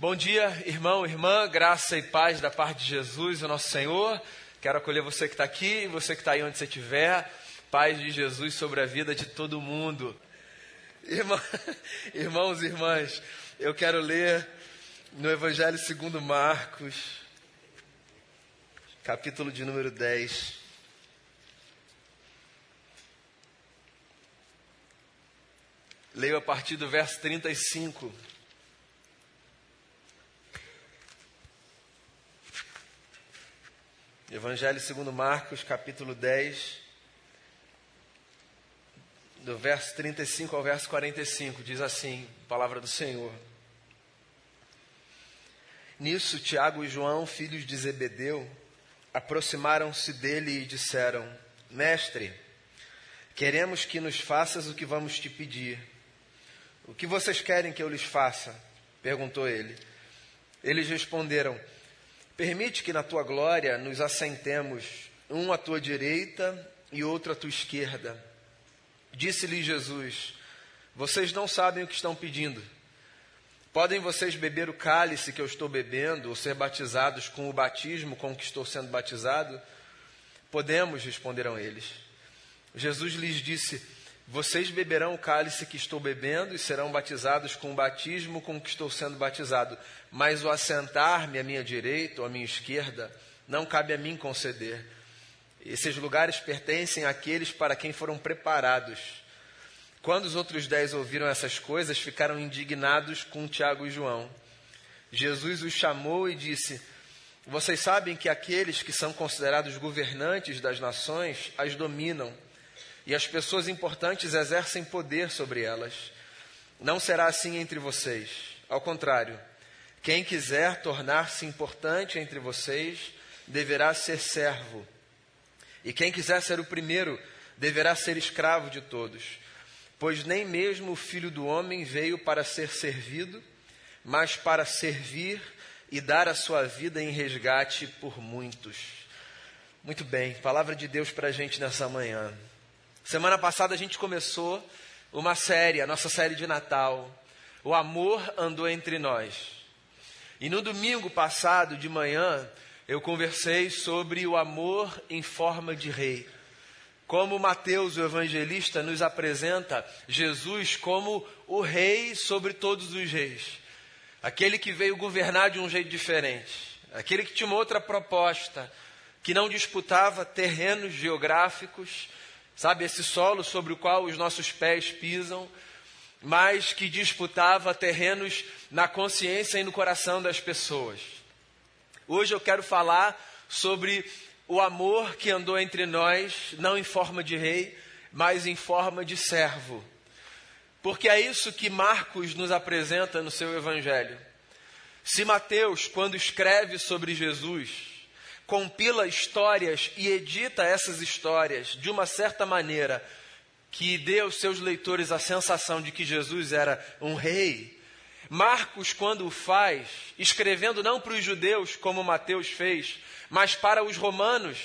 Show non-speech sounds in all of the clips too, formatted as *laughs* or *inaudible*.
Bom dia, irmão, irmã, graça e paz da parte de Jesus, o nosso Senhor. Quero acolher você que está aqui, você que está aí onde você estiver. Paz de Jesus sobre a vida de todo mundo. Irmã, *laughs* irmãos e irmãs, eu quero ler no Evangelho segundo Marcos, capítulo de número 10. Leio a partir do verso 35. Evangelho segundo Marcos, capítulo 10, do verso 35 ao verso 45, diz assim, palavra do Senhor. Nisso, Tiago e João, filhos de Zebedeu, aproximaram-se dele e disseram: Mestre, queremos que nos faças o que vamos te pedir. O que vocês querem que eu lhes faça? perguntou ele. Eles responderam: Permite que na tua glória nos assentemos, um à tua direita e outro à tua esquerda. Disse-lhe Jesus: Vocês não sabem o que estão pedindo. Podem vocês beber o cálice que eu estou bebendo, ou ser batizados com o batismo com que estou sendo batizado? Podemos, responderam eles. Jesus lhes disse: vocês beberão o cálice que estou bebendo e serão batizados com o batismo com que estou sendo batizado. Mas o assentar-me à minha direita ou à minha esquerda não cabe a mim conceder. Esses lugares pertencem àqueles para quem foram preparados. Quando os outros dez ouviram essas coisas, ficaram indignados com Tiago e João. Jesus os chamou e disse: Vocês sabem que aqueles que são considerados governantes das nações as dominam e as pessoas importantes exercem poder sobre elas. Não será assim entre vocês. Ao contrário, quem quiser tornar-se importante entre vocês deverá ser servo. E quem quiser ser o primeiro deverá ser escravo de todos. Pois nem mesmo o filho do homem veio para ser servido, mas para servir e dar a sua vida em resgate por muitos. Muito bem, palavra de Deus para a gente nessa manhã. Semana passada a gente começou uma série, a nossa série de Natal. O amor andou entre nós. E no domingo passado, de manhã, eu conversei sobre o amor em forma de rei. Como Mateus, o evangelista, nos apresenta Jesus como o rei sobre todos os reis. Aquele que veio governar de um jeito diferente. Aquele que tinha uma outra proposta, que não disputava terrenos geográficos, sabe, esse solo sobre o qual os nossos pés pisam, mas que disputava terrenos na consciência e no coração das pessoas. Hoje eu quero falar sobre o amor que andou entre nós, não em forma de rei, mas em forma de servo. Porque é isso que Marcos nos apresenta no seu evangelho. Se Mateus, quando escreve sobre Jesus, compila histórias e edita essas histórias de uma certa maneira que dê aos seus leitores a sensação de que Jesus era um rei. Marcos, quando o faz, escrevendo não para os judeus, como Mateus fez, mas para os romanos,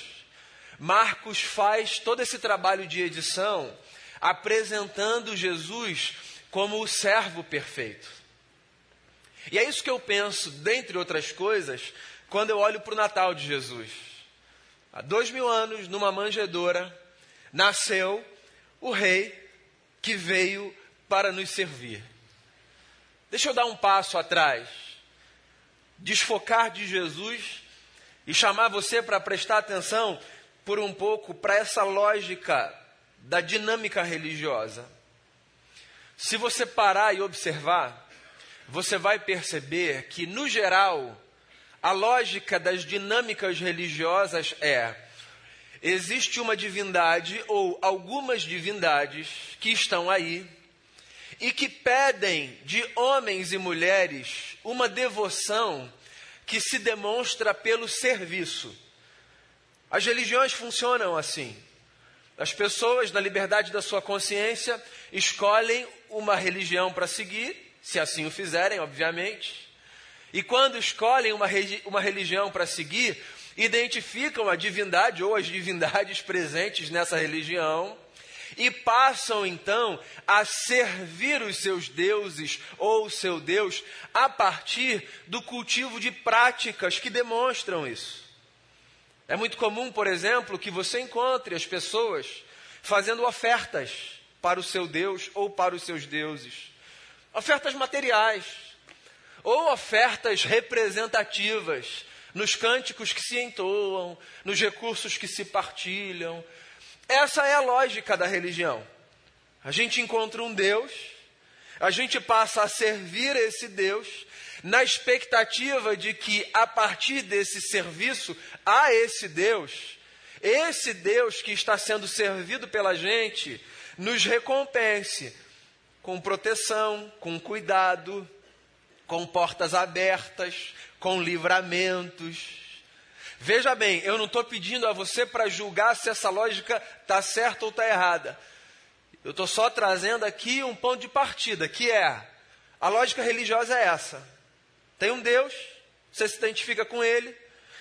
Marcos faz todo esse trabalho de edição apresentando Jesus como o servo perfeito. E é isso que eu penso, dentre outras coisas, quando eu olho para o Natal de Jesus. Há dois mil anos, numa manjedoura, nasceu o rei que veio para nos servir. Deixa eu dar um passo atrás, desfocar de Jesus e chamar você para prestar atenção por um pouco para essa lógica da dinâmica religiosa. Se você parar e observar, você vai perceber que, no geral, a lógica das dinâmicas religiosas é: existe uma divindade ou algumas divindades que estão aí e que pedem de homens e mulheres uma devoção que se demonstra pelo serviço. As religiões funcionam assim. As pessoas, na liberdade da sua consciência, escolhem uma religião para seguir, se assim o fizerem, obviamente. E quando escolhem uma, uma religião para seguir, identificam a divindade ou as divindades presentes nessa religião e passam então a servir os seus deuses ou o seu Deus a partir do cultivo de práticas que demonstram isso. É muito comum, por exemplo, que você encontre as pessoas fazendo ofertas para o seu Deus ou para os seus deuses. Ofertas materiais ou ofertas representativas nos cânticos que se entoam, nos recursos que se partilham. Essa é a lógica da religião. A gente encontra um Deus, a gente passa a servir esse Deus, na expectativa de que, a partir desse serviço a esse Deus, esse Deus que está sendo servido pela gente, nos recompense com proteção, com cuidado, com portas abertas, com livramentos. Veja bem, eu não estou pedindo a você para julgar se essa lógica está certa ou está errada. Eu estou só trazendo aqui um ponto de partida, que é a lógica religiosa é essa. Tem um Deus, você se identifica com Ele,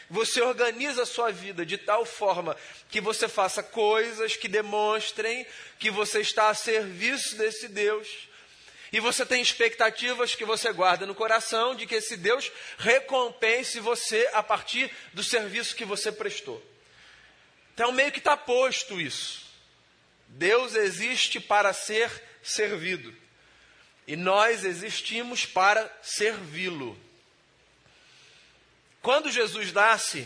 você organiza a sua vida de tal forma que você faça coisas que demonstrem que você está a serviço desse Deus. E você tem expectativas que você guarda no coração de que esse Deus recompense você a partir do serviço que você prestou. Então, meio que está posto isso. Deus existe para ser servido. E nós existimos para servi-lo. Quando Jesus nasce,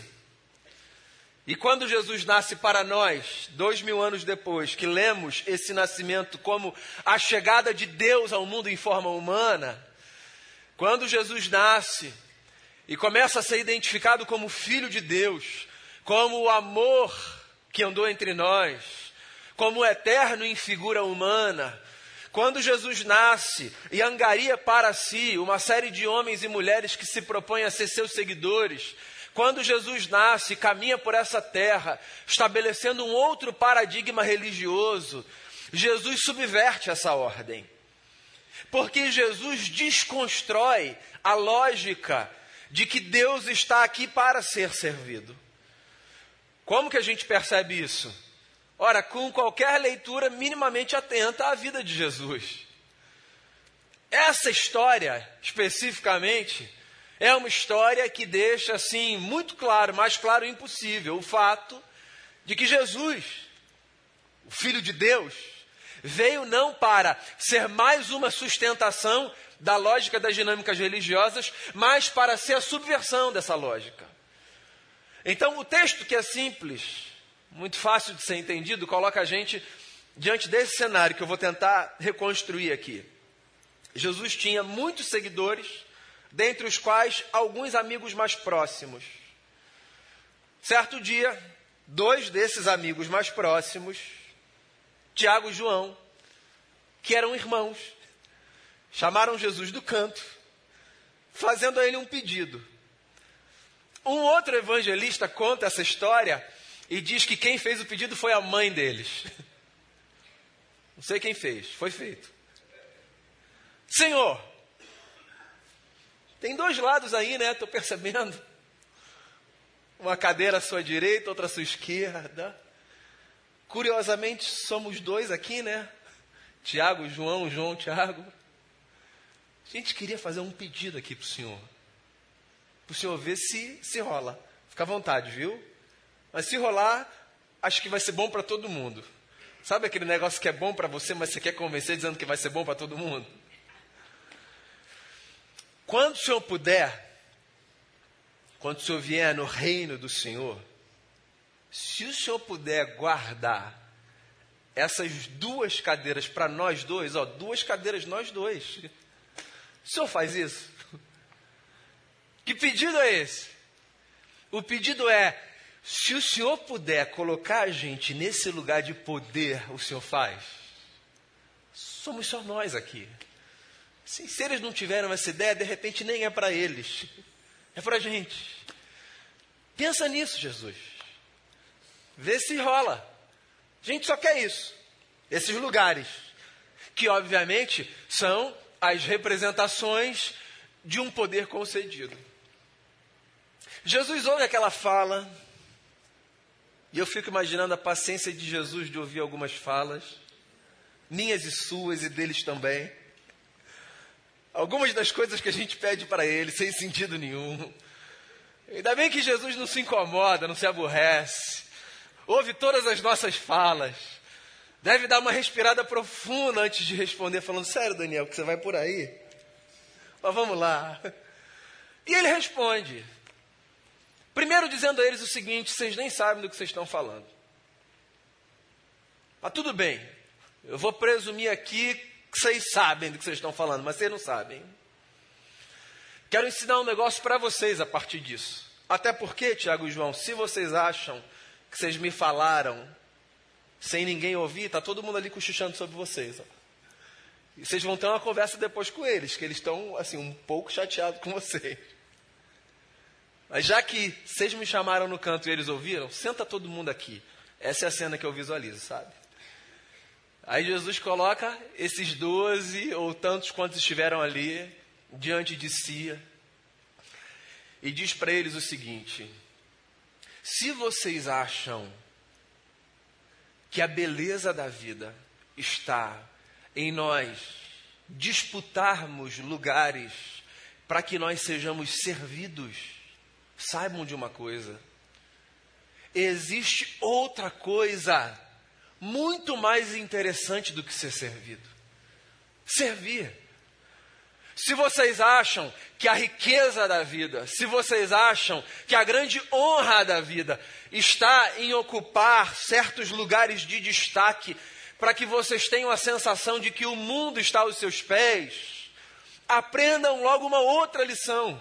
e quando Jesus nasce para nós, dois mil anos depois, que lemos esse nascimento como a chegada de Deus ao mundo em forma humana, quando Jesus nasce e começa a ser identificado como Filho de Deus, como o amor que andou entre nós, como o eterno em figura humana, quando Jesus nasce e angaria para si uma série de homens e mulheres que se propõem a ser seus seguidores, quando Jesus nasce caminha por essa terra, estabelecendo um outro paradigma religioso, Jesus subverte essa ordem. Porque Jesus desconstrói a lógica de que Deus está aqui para ser servido. Como que a gente percebe isso? Ora, com qualquer leitura minimamente atenta à vida de Jesus. Essa história, especificamente, é uma história que deixa assim muito claro, mais claro impossível, o fato de que Jesus, o Filho de Deus, veio não para ser mais uma sustentação da lógica das dinâmicas religiosas, mas para ser a subversão dessa lógica. Então, o texto que é simples, muito fácil de ser entendido, coloca a gente diante desse cenário que eu vou tentar reconstruir aqui. Jesus tinha muitos seguidores, dentre os quais alguns amigos mais próximos. Certo dia, dois desses amigos mais próximos, Tiago e João, que eram irmãos, chamaram Jesus do canto, fazendo a ele um pedido. Um outro evangelista conta essa história e diz que quem fez o pedido foi a mãe deles. *laughs* Não sei quem fez, foi feito. Senhor, tem dois lados aí, né? Estou percebendo. Uma cadeira à sua direita, outra à sua esquerda. Curiosamente, somos dois aqui, né? Tiago, João, João, Tiago. A gente queria fazer um pedido aqui para o senhor. Para o senhor ver se, se rola. Fica à vontade, viu? Mas se rolar, acho que vai ser bom para todo mundo. Sabe aquele negócio que é bom para você, mas você quer convencer dizendo que vai ser bom para todo mundo? Quando o Senhor puder, quando o Senhor vier no reino do Senhor, se o Senhor puder guardar essas duas cadeiras para nós dois, ó, duas cadeiras nós dois. O Senhor faz isso? Que pedido é esse? O pedido é se o Senhor puder colocar a gente nesse lugar de poder, o Senhor faz. Somos só nós aqui. Se eles não tiveram essa ideia, de repente nem é para eles, é para a gente. Pensa nisso, Jesus. Vê se rola. A gente só quer isso. Esses lugares, que obviamente são as representações de um poder concedido. Jesus ouve aquela fala, e eu fico imaginando a paciência de Jesus de ouvir algumas falas. minhas e suas e deles também. Algumas das coisas que a gente pede para Ele sem sentido nenhum. Ainda bem que Jesus não se incomoda, não se aborrece. Ouve todas as nossas falas. Deve dar uma respirada profunda antes de responder, falando: Sério, Daniel, que você vai por aí? Mas vamos lá. E ele responde. Primeiro dizendo a eles o seguinte: vocês nem sabem do que vocês estão falando. Mas tudo bem, eu vou presumir aqui que vocês sabem do que vocês estão falando, mas vocês não sabem. Quero ensinar um negócio para vocês a partir disso. Até porque, Tiago e João, se vocês acham que vocês me falaram sem ninguém ouvir, está todo mundo ali cochichando sobre vocês. Ó. E vocês vão ter uma conversa depois com eles, que eles estão assim um pouco chateados com vocês. Mas já que vocês me chamaram no canto e eles ouviram, senta todo mundo aqui. Essa é a cena que eu visualizo, sabe? Aí Jesus coloca esses doze, ou tantos quantos estiveram ali, diante de si, e diz para eles o seguinte: se vocês acham que a beleza da vida está em nós disputarmos lugares para que nós sejamos servidos, saibam de uma coisa: existe outra coisa muito mais interessante do que ser servido. Servir. Se vocês acham que a riqueza da vida, se vocês acham que a grande honra da vida está em ocupar certos lugares de destaque, para que vocês tenham a sensação de que o mundo está aos seus pés, aprendam logo uma outra lição.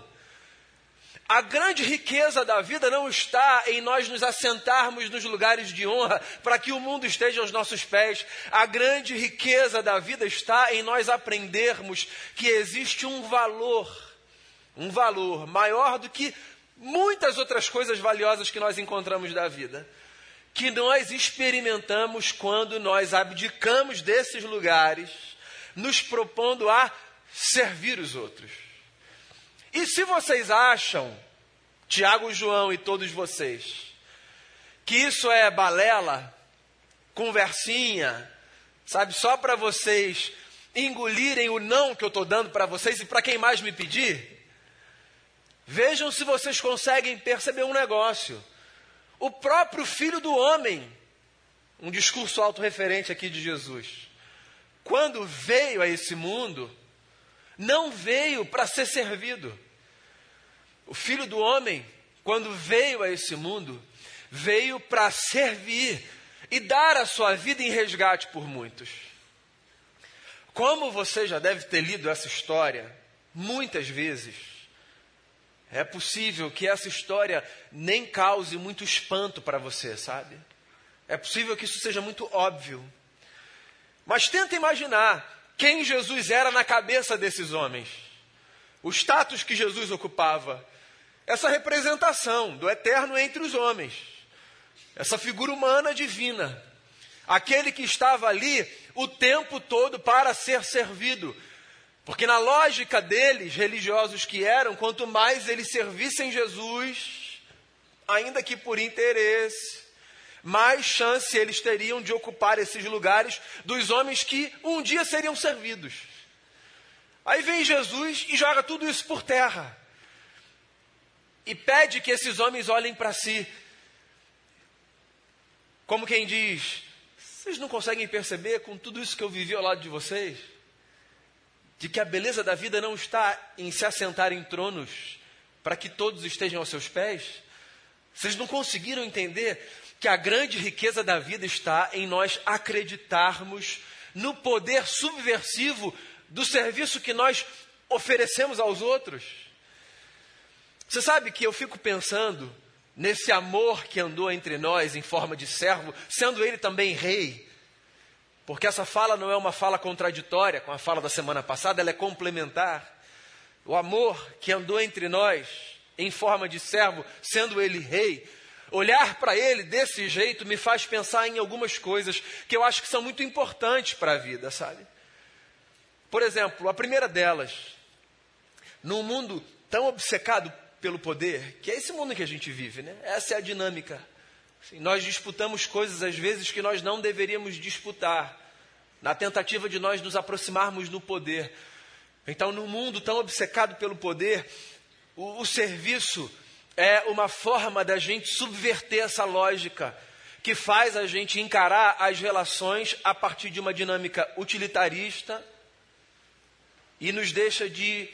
A grande riqueza da vida não está em nós nos assentarmos nos lugares de honra para que o mundo esteja aos nossos pés. A grande riqueza da vida está em nós aprendermos que existe um valor, um valor maior do que muitas outras coisas valiosas que nós encontramos da vida, que nós experimentamos quando nós abdicamos desses lugares, nos propondo a servir os outros. E se vocês acham, Tiago, João e todos vocês, que isso é balela, conversinha, sabe, só para vocês engolirem o não que eu estou dando para vocês e para quem mais me pedir, vejam se vocês conseguem perceber um negócio. O próprio Filho do Homem, um discurso autorreferente aqui de Jesus, quando veio a esse mundo, não veio para ser servido. O filho do homem, quando veio a esse mundo, veio para servir e dar a sua vida em resgate por muitos. Como você já deve ter lido essa história muitas vezes, é possível que essa história nem cause muito espanto para você, sabe? É possível que isso seja muito óbvio. Mas tenta imaginar quem Jesus era na cabeça desses homens, o status que Jesus ocupava, essa representação do eterno entre os homens, essa figura humana divina, aquele que estava ali o tempo todo para ser servido. Porque, na lógica deles, religiosos que eram, quanto mais eles servissem Jesus, ainda que por interesse, mais chance eles teriam de ocupar esses lugares dos homens que um dia seriam servidos. Aí vem Jesus e joga tudo isso por terra. E pede que esses homens olhem para si. Como quem diz: vocês não conseguem perceber com tudo isso que eu vivi ao lado de vocês? De que a beleza da vida não está em se assentar em tronos para que todos estejam aos seus pés? Vocês não conseguiram entender que a grande riqueza da vida está em nós acreditarmos no poder subversivo do serviço que nós oferecemos aos outros. Você sabe que eu fico pensando nesse amor que andou entre nós em forma de servo, sendo ele também rei. Porque essa fala não é uma fala contraditória com a fala da semana passada, ela é complementar. O amor que andou entre nós em forma de servo, sendo ele rei, Olhar para ele desse jeito me faz pensar em algumas coisas que eu acho que são muito importantes para a vida, sabe? Por exemplo, a primeira delas, num mundo tão obcecado pelo poder, que é esse mundo que a gente vive, né? Essa é a dinâmica. Assim, nós disputamos coisas às vezes que nós não deveríamos disputar. na tentativa de nós nos aproximarmos do poder. Então, num mundo tão obcecado pelo poder, o, o serviço é uma forma da gente subverter essa lógica que faz a gente encarar as relações a partir de uma dinâmica utilitarista e nos deixa de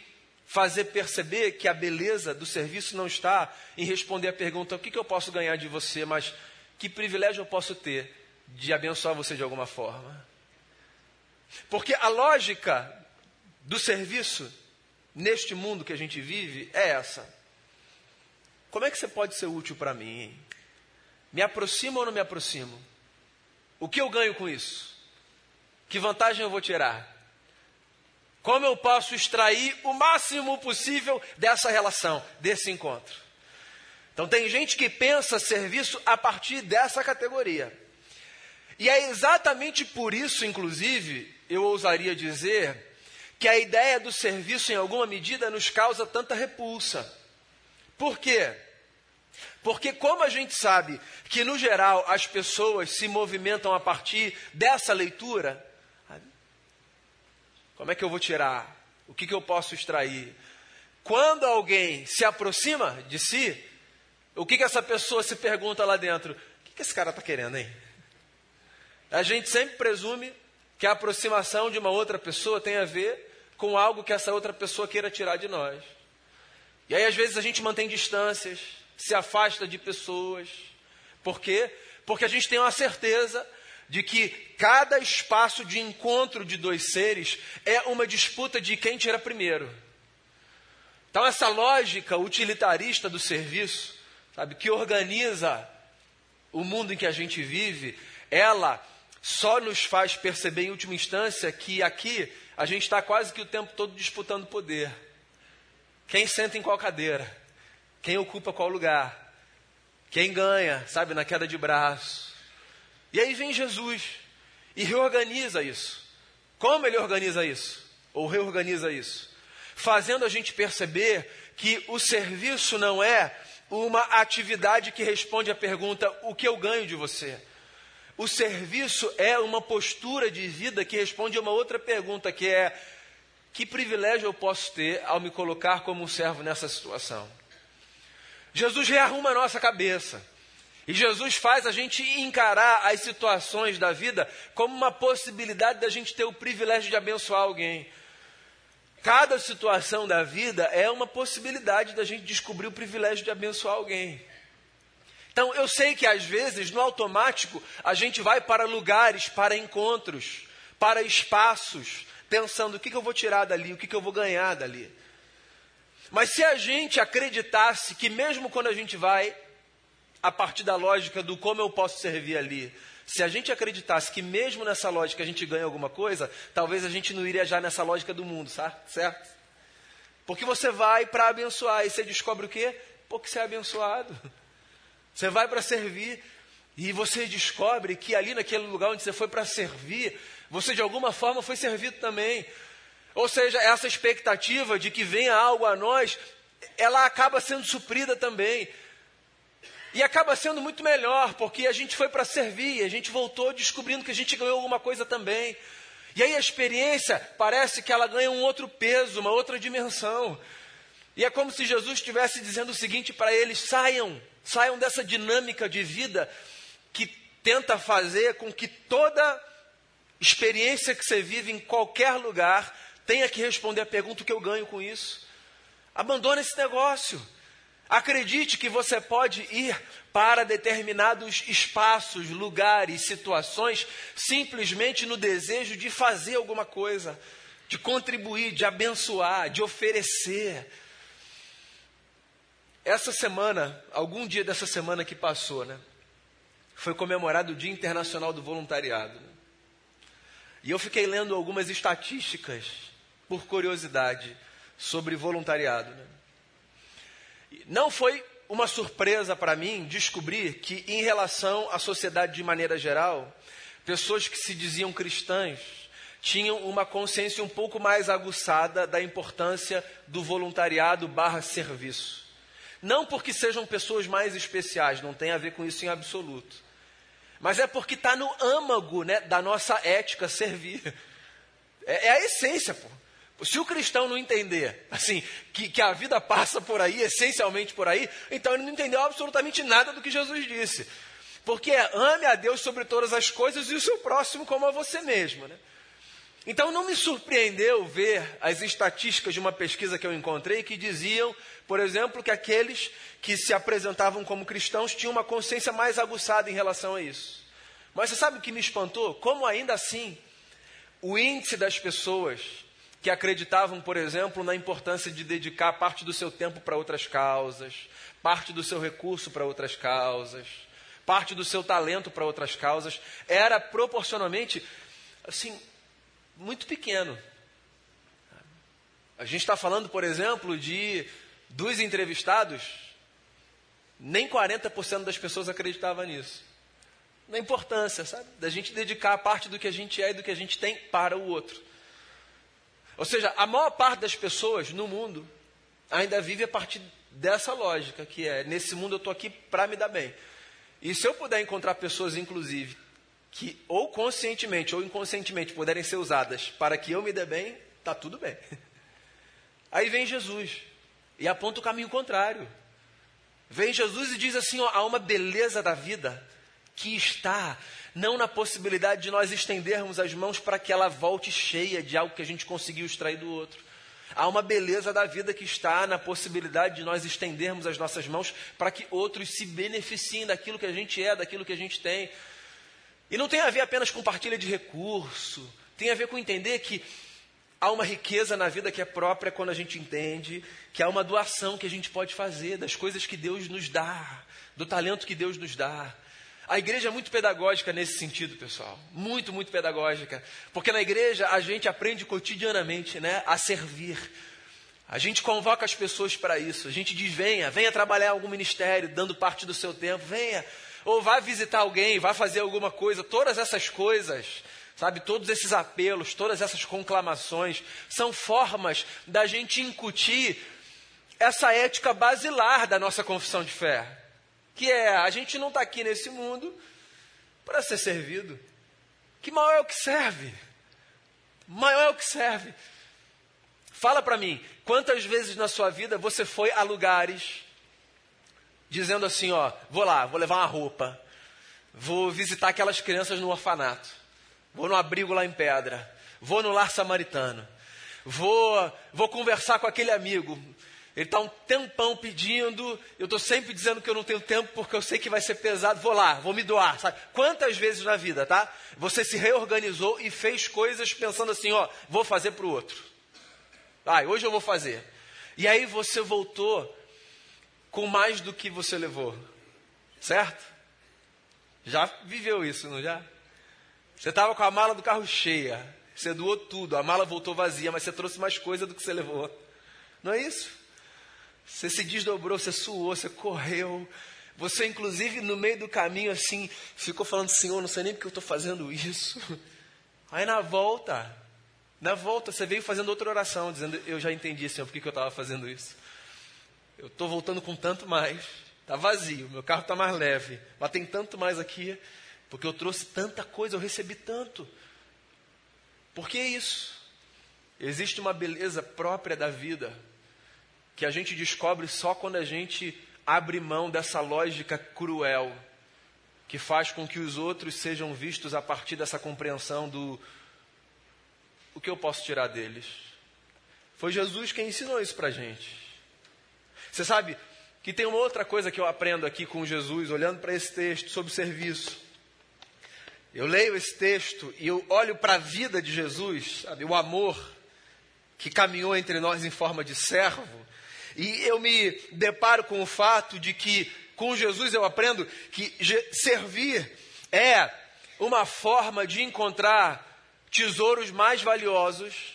fazer perceber que a beleza do serviço não está em responder a pergunta: o que, que eu posso ganhar de você, mas que privilégio eu posso ter de abençoar você de alguma forma. Porque a lógica do serviço neste mundo que a gente vive é essa. Como é que você pode ser útil para mim? Me aproximo ou não me aproximo? O que eu ganho com isso? Que vantagem eu vou tirar? Como eu posso extrair o máximo possível dessa relação, desse encontro? Então, tem gente que pensa serviço a partir dessa categoria. E é exatamente por isso, inclusive, eu ousaria dizer, que a ideia do serviço, em alguma medida, nos causa tanta repulsa. Por quê? Porque, como a gente sabe que, no geral, as pessoas se movimentam a partir dessa leitura, como é que eu vou tirar? O que, que eu posso extrair? Quando alguém se aproxima de si, o que, que essa pessoa se pergunta lá dentro? O que, que esse cara está querendo, hein? A gente sempre presume que a aproximação de uma outra pessoa tem a ver com algo que essa outra pessoa queira tirar de nós. E aí, às vezes, a gente mantém distâncias, se afasta de pessoas. Por quê? Porque a gente tem uma certeza de que cada espaço de encontro de dois seres é uma disputa de quem tira primeiro. Então, essa lógica utilitarista do serviço, sabe, que organiza o mundo em que a gente vive, ela só nos faz perceber, em última instância, que aqui a gente está quase que o tempo todo disputando poder. Quem senta em qual cadeira? Quem ocupa qual lugar? Quem ganha, sabe, na queda de braço? E aí vem Jesus e reorganiza isso. Como ele organiza isso? Ou reorganiza isso? Fazendo a gente perceber que o serviço não é uma atividade que responde à pergunta: o que eu ganho de você? O serviço é uma postura de vida que responde a uma outra pergunta, que é: que privilégio eu posso ter ao me colocar como um servo nessa situação? Jesus rearruma a nossa cabeça. E Jesus faz a gente encarar as situações da vida como uma possibilidade da gente ter o privilégio de abençoar alguém. Cada situação da vida é uma possibilidade da gente descobrir o privilégio de abençoar alguém. Então, eu sei que às vezes, no automático, a gente vai para lugares, para encontros, para espaços, pensando o que, que eu vou tirar dali, o que, que eu vou ganhar dali. Mas se a gente acreditasse que, mesmo quando a gente vai a partir da lógica do como eu posso servir ali. Se a gente acreditasse que mesmo nessa lógica a gente ganha alguma coisa, talvez a gente não iria já nessa lógica do mundo, certo? Porque você vai para abençoar e você descobre o quê? Porque você é abençoado. *laughs* Você vai para servir e você descobre que ali naquele lugar onde você foi para servir, você de alguma forma foi servido também. Ou seja, essa expectativa de que venha algo a nós, ela acaba sendo suprida também. E acaba sendo muito melhor, porque a gente foi para servir, a gente voltou descobrindo que a gente ganhou alguma coisa também. E aí a experiência parece que ela ganha um outro peso, uma outra dimensão. E é como se Jesus estivesse dizendo o seguinte para eles: saiam, saiam dessa dinâmica de vida que tenta fazer com que toda experiência que você vive em qualquer lugar tenha que responder a pergunta: o que eu ganho com isso? Abandone esse negócio. Acredite que você pode ir para determinados espaços, lugares, situações, simplesmente no desejo de fazer alguma coisa, de contribuir, de abençoar, de oferecer. Essa semana, algum dia dessa semana que passou, né, foi comemorado o Dia Internacional do Voluntariado. Né? E eu fiquei lendo algumas estatísticas, por curiosidade, sobre voluntariado. Né? Não foi uma surpresa para mim descobrir que, em relação à sociedade de maneira geral, pessoas que se diziam cristãs tinham uma consciência um pouco mais aguçada da importância do voluntariado barra serviço. Não porque sejam pessoas mais especiais, não tem a ver com isso em absoluto. mas é porque está no âmago né, da nossa ética servir. É, é, a essência, pô. Se o cristão não entender, assim, que, que a vida passa por aí, essencialmente por aí, então ele não entendeu absolutamente nada do que Jesus disse. Porque é, ame a Deus sobre todas as coisas e o seu próximo como a você mesmo, né? Então não me surpreendeu ver as estatísticas de uma pesquisa que eu encontrei que diziam, por exemplo, que aqueles que se apresentavam como cristãos tinham uma consciência mais aguçada em relação a isso. Mas você sabe o que me espantou? Como ainda assim o índice das pessoas que acreditavam, por exemplo, na importância de dedicar parte do seu tempo para outras causas, parte do seu recurso para outras causas, parte do seu talento para outras causas, era proporcionalmente assim muito pequeno. A gente está falando, por exemplo, de dos entrevistados, nem 40% das pessoas acreditavam nisso. Na importância, sabe? Da gente dedicar parte do que a gente é e do que a gente tem para o outro. Ou seja, a maior parte das pessoas no mundo ainda vive a partir dessa lógica, que é: nesse mundo eu estou aqui para me dar bem. E se eu puder encontrar pessoas, inclusive, que ou conscientemente ou inconscientemente puderem ser usadas para que eu me dê bem, tá tudo bem. *laughs* Aí vem Jesus e aponta o caminho contrário. Vem Jesus e diz assim: ó, há uma beleza da vida que está não na possibilidade de nós estendermos as mãos para que ela volte cheia de algo que a gente conseguiu extrair do outro. Há uma beleza da vida que está na possibilidade de nós estendermos as nossas mãos para que outros se beneficiem daquilo que a gente é, daquilo que a gente tem. E não tem a ver apenas com partilha de recurso, tem a ver com entender que há uma riqueza na vida que é própria quando a gente entende que há uma doação que a gente pode fazer das coisas que Deus nos dá, do talento que Deus nos dá. A igreja é muito pedagógica nesse sentido, pessoal. Muito, muito pedagógica. Porque na igreja a gente aprende cotidianamente né, a servir. A gente convoca as pessoas para isso. A gente diz: venha, venha trabalhar em algum ministério, dando parte do seu tempo, venha ou vai visitar alguém, vai fazer alguma coisa, todas essas coisas, sabe, todos esses apelos, todas essas conclamações, são formas da gente incutir essa ética basilar da nossa confissão de fé, que é a gente não está aqui nesse mundo para ser servido. Que maior é o que serve? Maior é o que serve. Fala para mim, quantas vezes na sua vida você foi a lugares dizendo assim: ó, vou lá, vou levar uma roupa, vou visitar aquelas crianças no orfanato, vou no abrigo lá em Pedra, vou no lar samaritano, vou, vou conversar com aquele amigo. Ele está um tempão pedindo, eu estou sempre dizendo que eu não tenho tempo porque eu sei que vai ser pesado, vou lá, vou me doar. Sabe? Quantas vezes na vida, tá? Você se reorganizou e fez coisas pensando assim, ó, vou fazer para o outro. Ah, hoje eu vou fazer. E aí você voltou com mais do que você levou. Certo? Já viveu isso, não já? Você estava com a mala do carro cheia, você doou tudo, a mala voltou vazia, mas você trouxe mais coisa do que você levou. Não é isso? Você se desdobrou, você suou, você correu. Você, inclusive, no meio do caminho, assim, ficou falando, Senhor, não sei nem porque eu estou fazendo isso. *laughs* Aí na volta, na volta, você veio fazendo outra oração, dizendo, eu já entendi, Senhor, por que, que eu estava fazendo isso. Eu estou voltando com tanto mais. Está vazio, meu carro está mais leve. Mas tem tanto mais aqui, porque eu trouxe tanta coisa, eu recebi tanto. Por que isso? Existe uma beleza própria da vida que a gente descobre só quando a gente abre mão dessa lógica cruel que faz com que os outros sejam vistos a partir dessa compreensão do o que eu posso tirar deles. Foi Jesus quem ensinou isso para gente. Você sabe que tem uma outra coisa que eu aprendo aqui com Jesus, olhando para esse texto sobre serviço. Eu leio esse texto e eu olho para a vida de Jesus, sabe, o amor que caminhou entre nós em forma de servo, e eu me deparo com o fato de que com Jesus eu aprendo que servir é uma forma de encontrar tesouros mais valiosos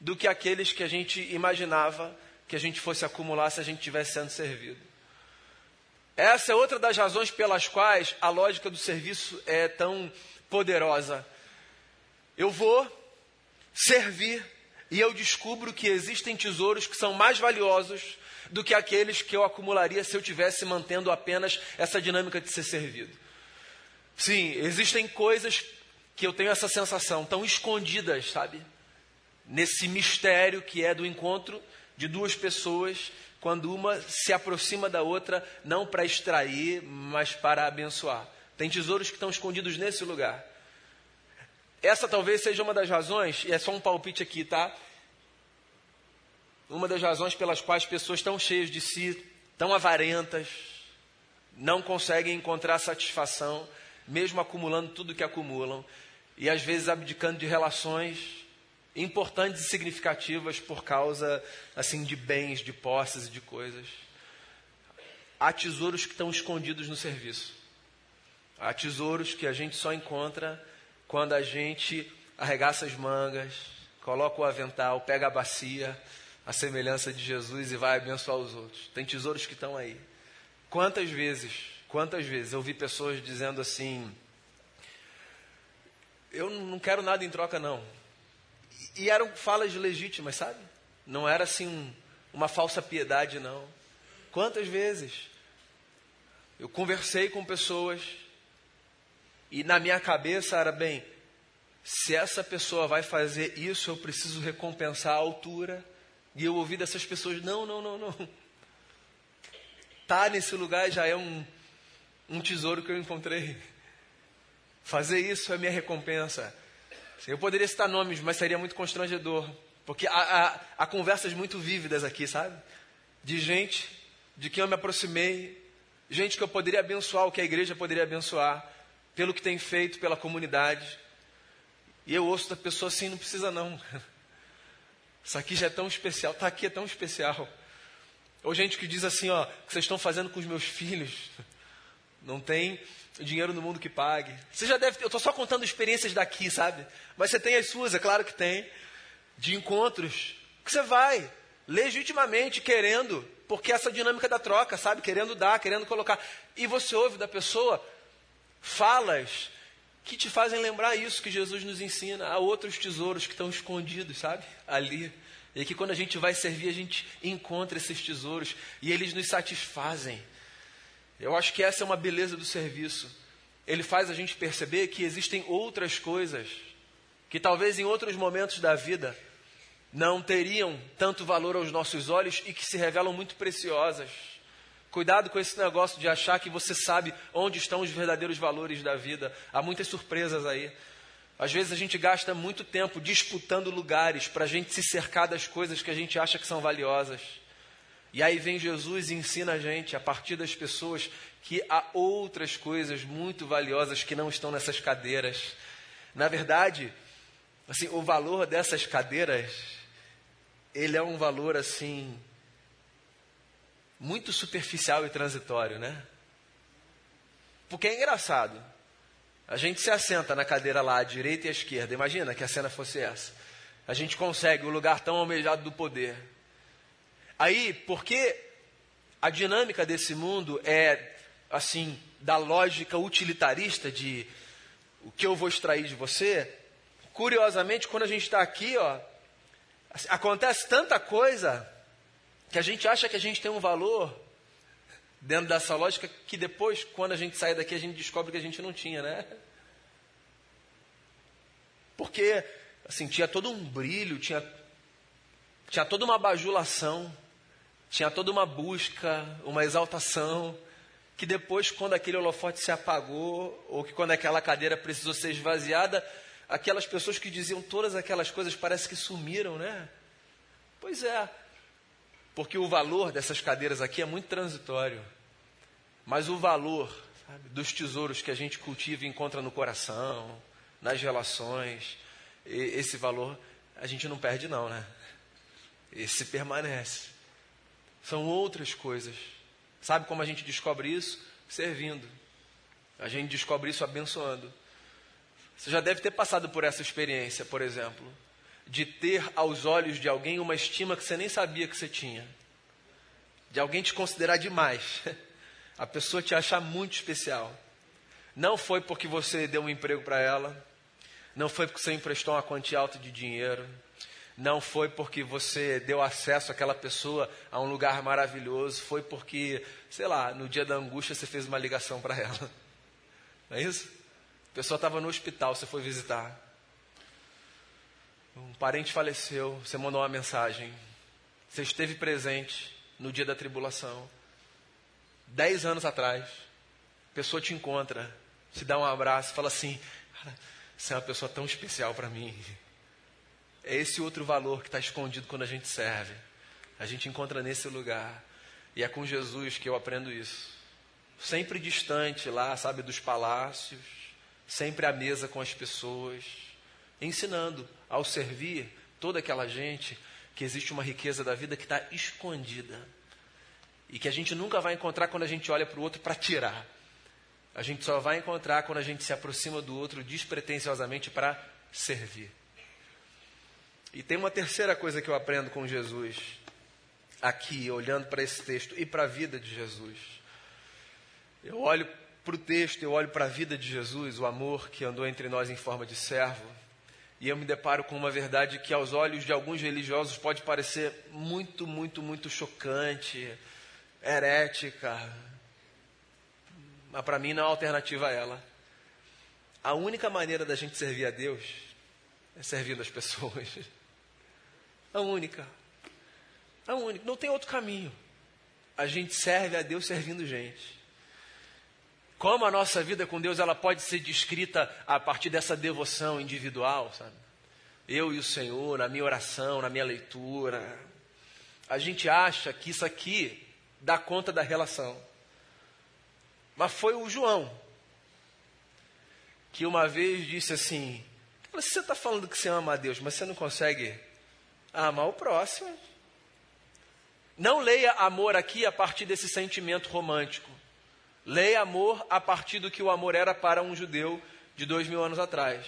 do que aqueles que a gente imaginava que a gente fosse acumular se a gente tivesse sendo servido. Essa é outra das razões pelas quais a lógica do serviço é tão poderosa. Eu vou servir e eu descubro que existem tesouros que são mais valiosos do que aqueles que eu acumularia se eu tivesse mantendo apenas essa dinâmica de ser servido. Sim, existem coisas que eu tenho essa sensação, tão escondidas, sabe? Nesse mistério que é do encontro de duas pessoas, quando uma se aproxima da outra, não para extrair, mas para abençoar. Tem tesouros que estão escondidos nesse lugar. Essa talvez seja uma das razões, e é só um palpite aqui, tá? Uma das razões pelas quais pessoas estão cheias de si, tão avarentas, não conseguem encontrar satisfação, mesmo acumulando tudo que acumulam, e às vezes abdicando de relações importantes e significativas por causa assim de bens, de posses e de coisas. Há tesouros que estão escondidos no serviço. Há tesouros que a gente só encontra quando a gente arregaça as mangas, coloca o avental, pega a bacia, a semelhança de Jesus e vai abençoar os outros. Tem tesouros que estão aí. Quantas vezes, quantas vezes eu vi pessoas dizendo assim: Eu não quero nada em troca, não. E eram falas legítimas, sabe? Não era assim uma falsa piedade, não. Quantas vezes eu conversei com pessoas e na minha cabeça era bem, se essa pessoa vai fazer isso, eu preciso recompensar a altura. E eu ouvi dessas pessoas, não, não, não, não. Tá nesse lugar já é um, um tesouro que eu encontrei. Fazer isso é minha recompensa. Eu poderia citar nomes, mas seria muito constrangedor. Porque há, há, há conversas muito vívidas aqui, sabe? De gente de quem eu me aproximei, gente que eu poderia abençoar, o que a igreja poderia abençoar pelo que tem feito pela comunidade. E eu ouço da pessoa assim: não precisa não. *laughs* Isso aqui já é tão especial, está aqui é tão especial. Ou gente que diz assim: ó, o que vocês estão fazendo com os meus filhos? *laughs* Não tem dinheiro no mundo que pague. Você já deve ter, eu estou só contando experiências daqui, sabe? Mas você tem as suas, é claro que tem, de encontros, que você vai legitimamente querendo, porque essa dinâmica da troca, sabe? Querendo dar, querendo colocar. E você ouve da pessoa, falas que te fazem lembrar isso que Jesus nos ensina. Há outros tesouros que estão escondidos, sabe? Ali. E que quando a gente vai servir, a gente encontra esses tesouros e eles nos satisfazem. Eu acho que essa é uma beleza do serviço. Ele faz a gente perceber que existem outras coisas que talvez em outros momentos da vida não teriam tanto valor aos nossos olhos e que se revelam muito preciosas. Cuidado com esse negócio de achar que você sabe onde estão os verdadeiros valores da vida. Há muitas surpresas aí. Às vezes a gente gasta muito tempo disputando lugares para a gente se cercar das coisas que a gente acha que são valiosas. E aí vem Jesus e ensina a gente, a partir das pessoas, que há outras coisas muito valiosas que não estão nessas cadeiras. Na verdade, assim, o valor dessas cadeiras, ele é um valor assim muito superficial e transitório, né? Porque é engraçado. A gente se assenta na cadeira lá à direita e à esquerda. Imagina que a cena fosse essa. A gente consegue o lugar tão almejado do poder. Aí, porque a dinâmica desse mundo é assim, da lógica utilitarista de o que eu vou extrair de você, curiosamente, quando a gente está aqui, ó, assim, acontece tanta coisa que a gente acha que a gente tem um valor dentro dessa lógica que depois, quando a gente sai daqui, a gente descobre que a gente não tinha, né? Porque, assim, tinha todo um brilho, tinha, tinha toda uma bajulação, tinha toda uma busca, uma exaltação, que depois, quando aquele holofote se apagou, ou que quando aquela cadeira precisou ser esvaziada, aquelas pessoas que diziam todas aquelas coisas parece que sumiram, né? Pois é, porque o valor dessas cadeiras aqui é muito transitório. Mas o valor sabe, dos tesouros que a gente cultiva e encontra no coração, nas relações, esse valor a gente não perde, não, né? Esse permanece. São outras coisas. Sabe como a gente descobre isso? Servindo. A gente descobre isso abençoando. Você já deve ter passado por essa experiência, por exemplo de ter aos olhos de alguém uma estima que você nem sabia que você tinha. De alguém te considerar demais. *laughs* A pessoa te achar muito especial. Não foi porque você deu um emprego para ela. Não foi porque você emprestou uma quantia alta de dinheiro. Não foi porque você deu acesso àquela pessoa a um lugar maravilhoso. Foi porque, sei lá, no dia da angústia você fez uma ligação para ela. *laughs* Não é isso? pessoa estava no hospital, você foi visitar. Um parente faleceu, você mandou uma mensagem. Você esteve presente no dia da tribulação. Dez anos atrás, a pessoa te encontra, te dá um abraço, fala assim: Cara, você é uma pessoa tão especial para mim. É esse outro valor que está escondido quando a gente serve. A gente encontra nesse lugar. E é com Jesus que eu aprendo isso. Sempre distante lá, sabe, dos palácios, sempre à mesa com as pessoas, ensinando ao servir toda aquela gente que existe uma riqueza da vida que está escondida e que a gente nunca vai encontrar quando a gente olha para o outro para tirar. A gente só vai encontrar quando a gente se aproxima do outro despretensiosamente para servir. E tem uma terceira coisa que eu aprendo com Jesus, aqui, olhando para esse texto e para a vida de Jesus. Eu olho para o texto, eu olho para a vida de Jesus, o amor que andou entre nós em forma de servo, e eu me deparo com uma verdade que, aos olhos de alguns religiosos, pode parecer muito, muito, muito chocante, herética, mas para mim não há alternativa a ela. A única maneira da gente servir a Deus é servindo as pessoas. *laughs* A única. A única. Não tem outro caminho. A gente serve a Deus servindo gente. Como a nossa vida com Deus ela pode ser descrita a partir dessa devoção individual, sabe? Eu e o Senhor, na minha oração, na minha leitura. A gente acha que isso aqui dá conta da relação. Mas foi o João que uma vez disse assim: Você está falando que você ama a Deus, mas você não consegue amar o próximo. Não leia amor aqui a partir desse sentimento romântico. Leia amor a partir do que o amor era para um judeu de dois mil anos atrás.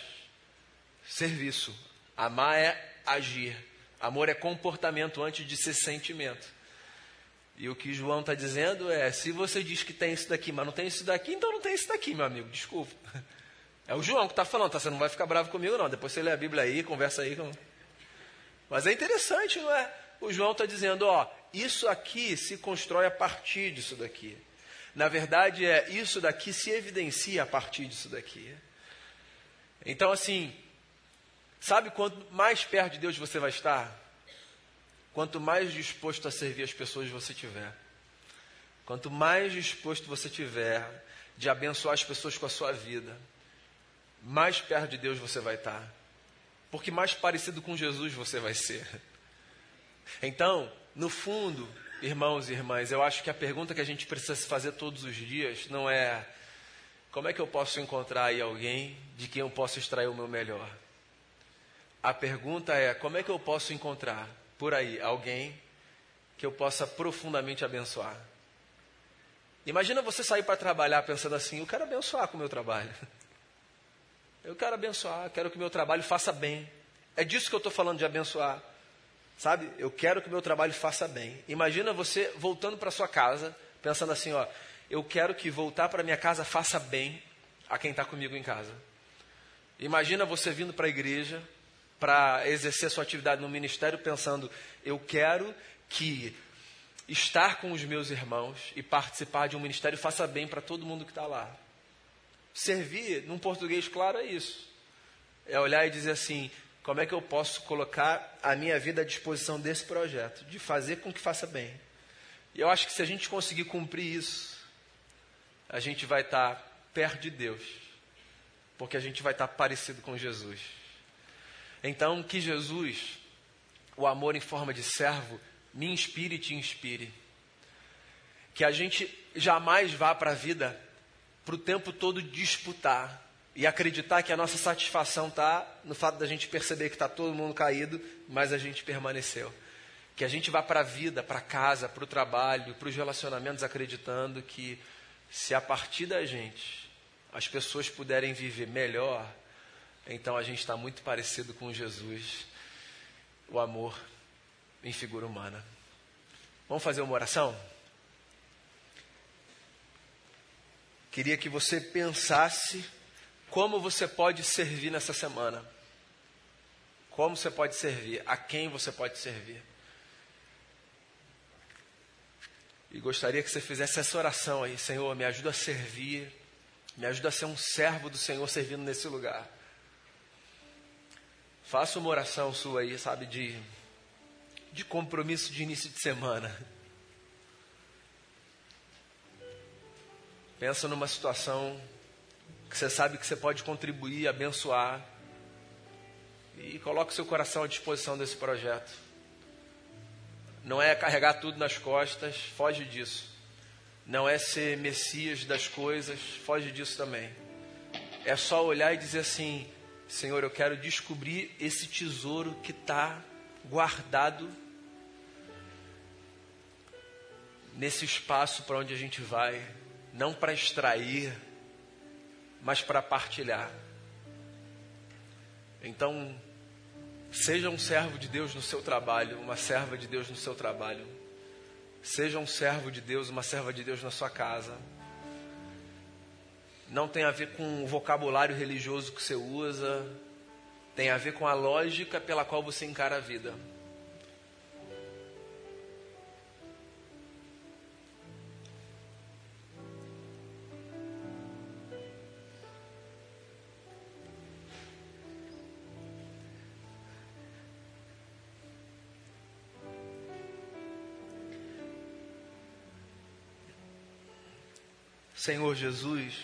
Serviço. Amar é agir. Amor é comportamento antes de ser sentimento. E o que João está dizendo é: se você diz que tem isso daqui, mas não tem isso daqui, então não tem isso daqui, meu amigo, desculpa. *laughs* É o João que está falando, tá? Você não vai ficar bravo comigo, não. Depois você lê a Bíblia aí, conversa aí. Com... Mas é interessante, não é? O João está dizendo: ó, isso aqui se constrói a partir disso daqui. Na verdade, é isso daqui se evidencia a partir disso daqui. Então, assim, sabe quanto mais perto de Deus você vai estar? Quanto mais disposto a servir as pessoas você tiver. Quanto mais disposto você tiver de abençoar as pessoas com a sua vida, mais perto de Deus você vai estar. Porque mais parecido com Jesus você vai ser. Então, no fundo, irmãos e irmãs, eu acho que a pergunta que a gente precisa se fazer todos os dias não é como é que eu posso encontrar aí alguém de quem eu posso extrair o meu melhor. A pergunta é como é que eu posso encontrar por aí alguém que eu possa profundamente abençoar. Imagina você sair para trabalhar pensando assim: eu quero abençoar com o meu trabalho. *laughs* Eu quero abençoar, quero que o meu trabalho faça bem. É disso que eu estou falando de abençoar. Sabe? Eu quero que o meu trabalho faça bem. Imagina você voltando para sua casa, pensando assim: ó, eu quero que voltar para minha casa faça bem a quem está comigo em casa. Imagina você vindo para a igreja para exercer sua atividade no ministério, pensando: eu quero que estar com os meus irmãos e participar de um ministério faça bem para todo mundo que está lá. Servir, num português claro, é isso. É olhar e dizer assim: como é que eu posso colocar a minha vida à disposição desse projeto, de fazer com que faça bem. E eu acho que se a gente conseguir cumprir isso, a gente vai estar perto de Deus, porque a gente vai estar parecido com Jesus. Então, que Jesus, o amor em forma de servo, me inspire e te inspire. Que a gente jamais vá para a vida para o tempo todo disputar e acreditar que a nossa satisfação está no fato da gente perceber que está todo mundo caído, mas a gente permaneceu. Que a gente vá para a vida, para casa, para o trabalho, para os relacionamentos, acreditando que se a partir da gente as pessoas puderem viver melhor, então a gente está muito parecido com Jesus, o amor em figura humana. Vamos fazer uma oração? Queria que você pensasse como você pode servir nessa semana. Como você pode servir, a quem você pode servir. E gostaria que você fizesse essa oração aí, Senhor, me ajuda a servir Me ajuda a ser um servo do Senhor servindo nesse lugar. Faça uma oração sua aí, sabe, de, de compromisso de início de semana. Pensa numa situação que você sabe que você pode contribuir, abençoar. E coloque seu coração à disposição desse projeto. Não é carregar tudo nas costas, foge disso. Não é ser messias das coisas, foge disso também. É só olhar e dizer assim: Senhor, eu quero descobrir esse tesouro que está guardado nesse espaço para onde a gente vai, não para extrair, mas para partilhar. Então, seja um servo de Deus no seu trabalho, uma serva de Deus no seu trabalho. Seja um servo de Deus, uma serva de Deus na sua casa. Não tem a ver com o vocabulário religioso que você usa, tem a ver com a lógica pela qual você encara a vida. Senhor Jesus,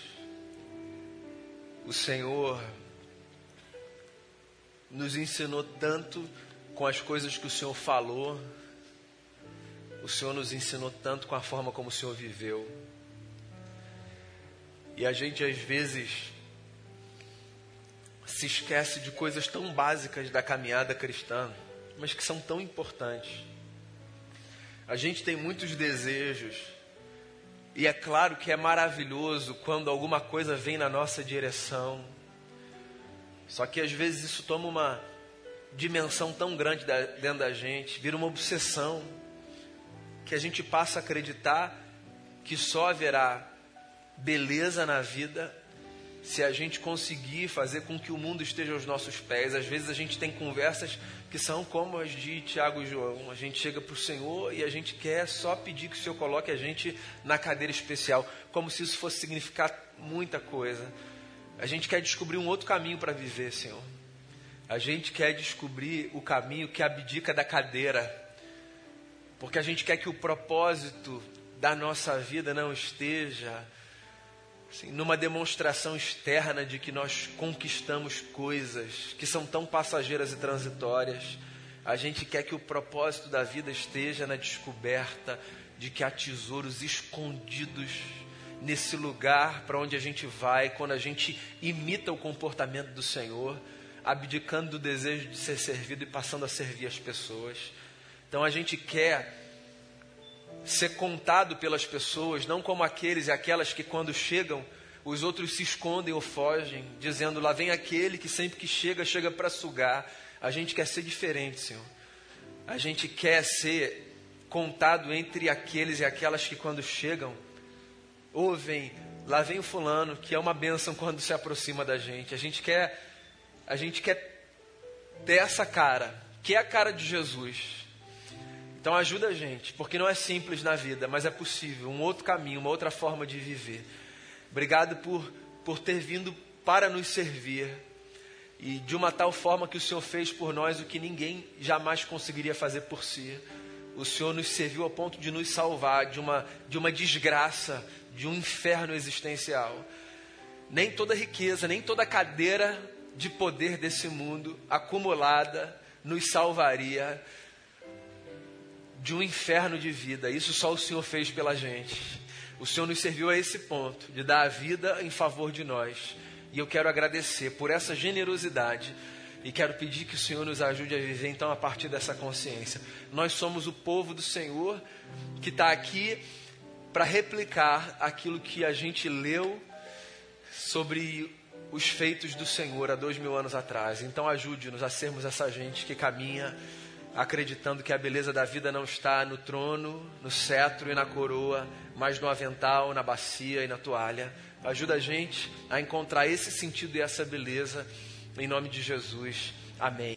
o Senhor nos ensinou tanto com as coisas que o Senhor falou, o Senhor nos ensinou tanto com a forma como o Senhor viveu. E a gente às vezes se esquece de coisas tão básicas da caminhada cristã, mas que são tão importantes. A gente tem muitos desejos, e é claro que é maravilhoso quando alguma coisa vem na nossa direção. Só que às vezes isso toma uma dimensão tão grande dentro da gente, vira uma obsessão, que a gente passa a acreditar que só haverá beleza na vida se a gente conseguir fazer com que o mundo esteja aos nossos pés. Às vezes a gente tem conversas que são como as de Tiago e João. A gente chega para o Senhor e a gente quer só pedir que o Senhor coloque a gente na cadeira especial, como se isso fosse significar muita coisa. A gente quer descobrir um outro caminho para viver, Senhor. A gente quer descobrir o caminho que abdica da cadeira, porque a gente quer que o propósito da nossa vida não esteja assim, numa demonstração externa de que nós conquistamos coisas que são tão passageiras e transitórias. A gente quer que o propósito da vida esteja na descoberta de que há tesouros escondidos nesse lugar para onde a gente vai quando a gente imita o comportamento do Senhor, abdicando do desejo de ser servido e passando a servir as pessoas. Então a gente quer ser contado pelas pessoas, não como aqueles e aquelas que quando chegam, os outros se escondem ou fogem, dizendo: lá vem aquele que sempre que chega, chega para sugar. A gente quer ser diferente, Senhor. A gente quer ser contado entre aqueles e aquelas que quando chegam, ouvem, lá vem o fulano, que é uma bênção quando se aproxima da gente. A gente quer, a gente quer ter essa cara, que é a cara de Jesus. Então ajuda a gente, porque não é simples na vida, mas é possível, um outro caminho, uma outra forma de viver. Obrigado por, por ter vindo para nos servir e de uma tal forma que o Senhor fez por nós o que ninguém jamais conseguiria fazer por si. O Senhor nos serviu ao ponto de nos salvar de uma, de uma desgraça, de um inferno existencial. Nem toda riqueza, nem toda cadeira de poder desse mundo acumulada nos salvaria de um inferno de vida. Isso só o Senhor fez pela gente. O Senhor nos serviu a esse ponto, de dar a vida em favor de nós. E eu quero agradecer por essa generosidade e quero pedir que o Senhor nos ajude a viver então a partir dessa consciência. Nós somos o povo do Senhor que está aqui para replicar aquilo que a gente leu sobre os feitos do Senhor há dois mil anos atrás. Então ajude-nos a sermos essa gente que caminha acreditando que a beleza da vida não está no trono, no cetro e na coroa, mas no avental, na bacia e na toalha. Ajuda a gente a encontrar esse sentido e essa beleza, em nome de Jesus. Amém.